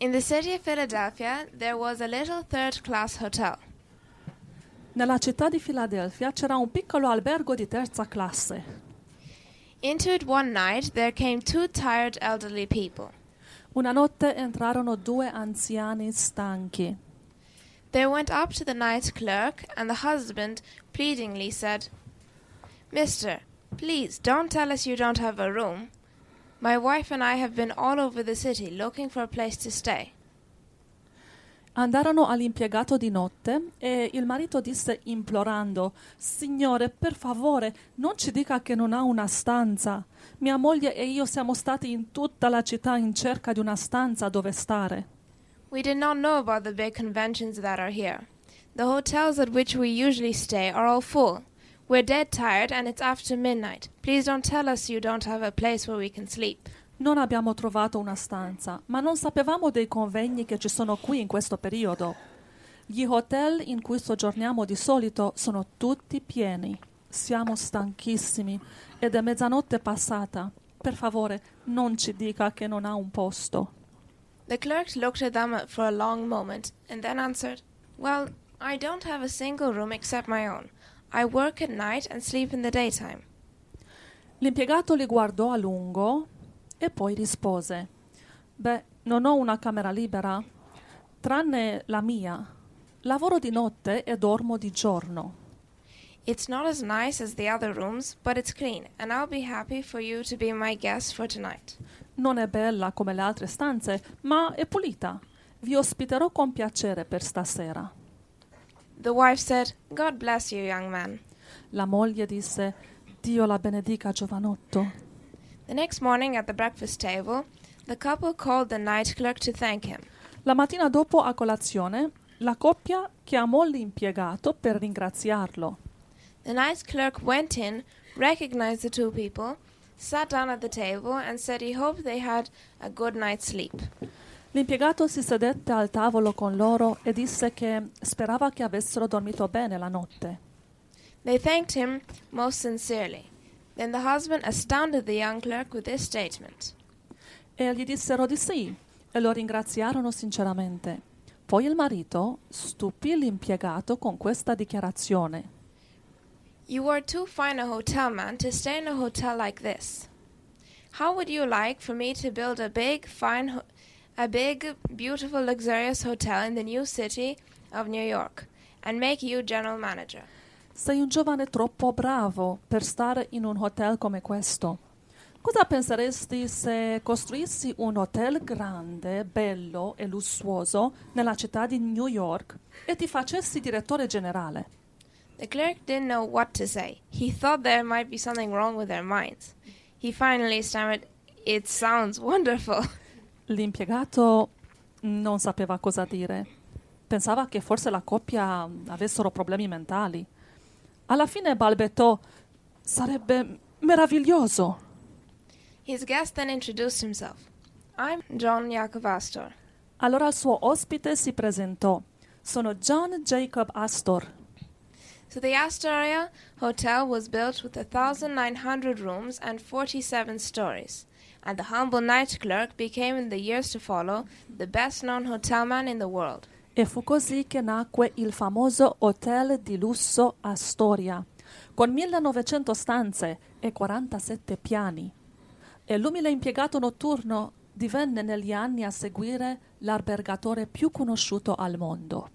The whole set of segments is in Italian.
In the city of Philadelphia, there was a little third class hotel. Nella città di Filadelfia c'era un piccolo albergo di terza classe. Into it one night there came two tired elderly people. Una notte entrarono due anziani stanchi. They went up to the night clerk, and the husband pleadingly said, Mister, please don't tell us you don't have a room. My wife and I have been all over the city looking for a place to stay. Andarono all'impiegato di notte e il marito disse implorando Signore, per favore, non ci dica che non ha una stanza. Mia moglie e io siamo stati in tutta la città in cerca di una stanza dove stare. We did not know about the big conventions that are here. The hotels at which we usually stay are all full. We're dead tired and it's after midnight. Please don't tell us you don't have a place where we can sleep. Non abbiamo trovato una stanza, ma non sapevamo dei convegni che ci sono qui in questo periodo. Gli hotel in cui soggiorniamo di solito sono tutti pieni. Siamo stanchissimi ed è mezzanotte passata. Per favore, non ci dica che non ha un posto. The clerk looked at them for a long moment and then answered, Well, I don't have a single room except my own. I work at night and sleep in the daytime. L'impiegato li guardò a lungo e poi rispose: Beh, non ho una camera libera, tranne la mia. Lavoro di notte e dormo di giorno. It's not as nice as the other rooms, but it's clean, and I'll be happy for you to be my guest for tonight. Non è bella come le altre stanze, ma è pulita. Vi ospiterò con piacere per stasera. The wife said, God bless you, young man. La moglie disse: Dio la benedica, giovanotto. The next morning at the breakfast table, the couple called the night clerk to thank him. La mattina dopo a colazione, la coppia chiamò l'impiegato per ringraziarlo. The night clerk went in, recognized the two people, sat down at the table, and said he hoped they had a good night's sleep. L'impiegato si sedette al tavolo con loro e disse che sperava che avessero dormito bene la notte. They thanked him most sincerely. Then the husband astounded the young clerk with this statement E gli dissero di sì e lo ringraziarono sinceramente. Poi il marito stupì l'impiegato con questa dichiarazione. You are too fine a hotel man to stay in a hotel like this. How would you like for me to build a big, fine, ho- a big, beautiful, luxurious hotel in the new city of New York and make you general manager? Sei un giovane troppo bravo per stare in un hotel come questo. Cosa penseresti se costruissi un hotel grande, bello e lussuoso nella città di New York e ti facessi direttore generale? The clerk didn't know what to say. He thought there might be something wrong with their minds. He finally stammered, It sounds wonderful. L'impiegato non sapeva cosa dire. Pensava che forse la coppia avessero problemi mentali. Alla fine balbettò: Sarebbe meraviglioso. His guest then introduced himself. I'm John Jacob Astor. Allora il suo ospite si presentò. Sono John Jacob Astor. So the Astoria Hotel was built with 1,900 rooms and 47 stories, and the humble night clerk became in the years to follow the best known hotel man in the world. E fu così che nacque il famoso hotel di lusso Astoria, con 1900 stanze e 47 piani. E l'umile impiegato notturno divenne negli anni a seguire l'albergatore più conosciuto al mondo.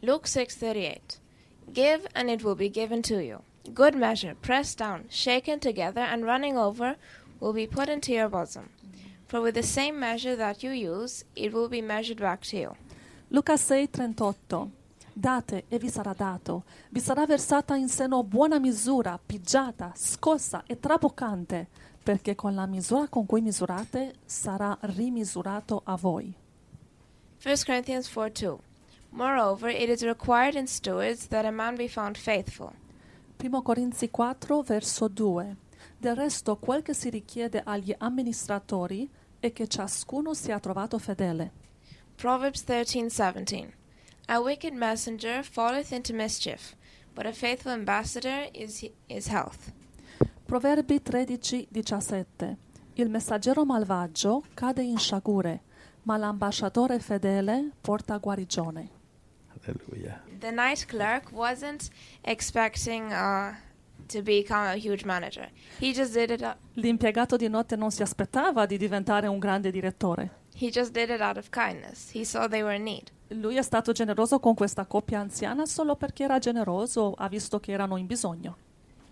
Luke 6:38 Give and it will be given to you. Good measure, pressed down, shaken together and running over will be put into your bosom. For with the same measure that you use, it will be measured back to you. Luca 6:38 Date e vi sarà dato, vi sarà versata in seno buona misura, pigiata, scossa e traboccante, perché con la misura con cui misurate sarà rimisurato a voi. 1 Corinthians 4 2. Moreover, it is required in stewards that a man be found faithful. 1 Corinzi 4, verso 2. Del resto, quel che si richiede agli amministratori è che ciascuno sia trovato fedele. Proverbs 13:17. A wicked messenger falleth into mischief, but a faithful ambassador is is health. Proverbi 13, 17. Il messaggero malvagio cade in sciagure, ma l'ambasciatore fedele porta guarigione. Hallelujah. The night clerk wasn't expecting uh, to become a huge manager. He just did it. L'impiegato di notte non si aspettava di diventare un grande direttore. He just did it out of kindness. He saw they were in need. Lui è stato generoso con questa coppia anziana solo perché era generoso, ha visto che erano in bisogno.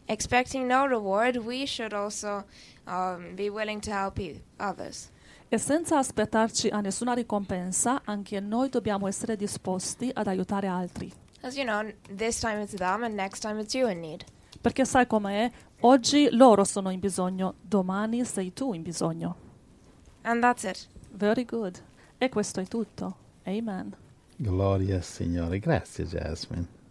Expecting no reward, we should also um, be willing to help others. E senza aspettarci a nessuna ricompensa, anche noi dobbiamo essere disposti ad aiutare altri. As you know, n- this time it's them, and next time it's you in need. Perché sai com'è? Oggi loro sono in bisogno, domani sei tu in bisogno. And that's it. Very good. E questo è tutto. Amen. Gloria al Signore. Grazie Jasmine.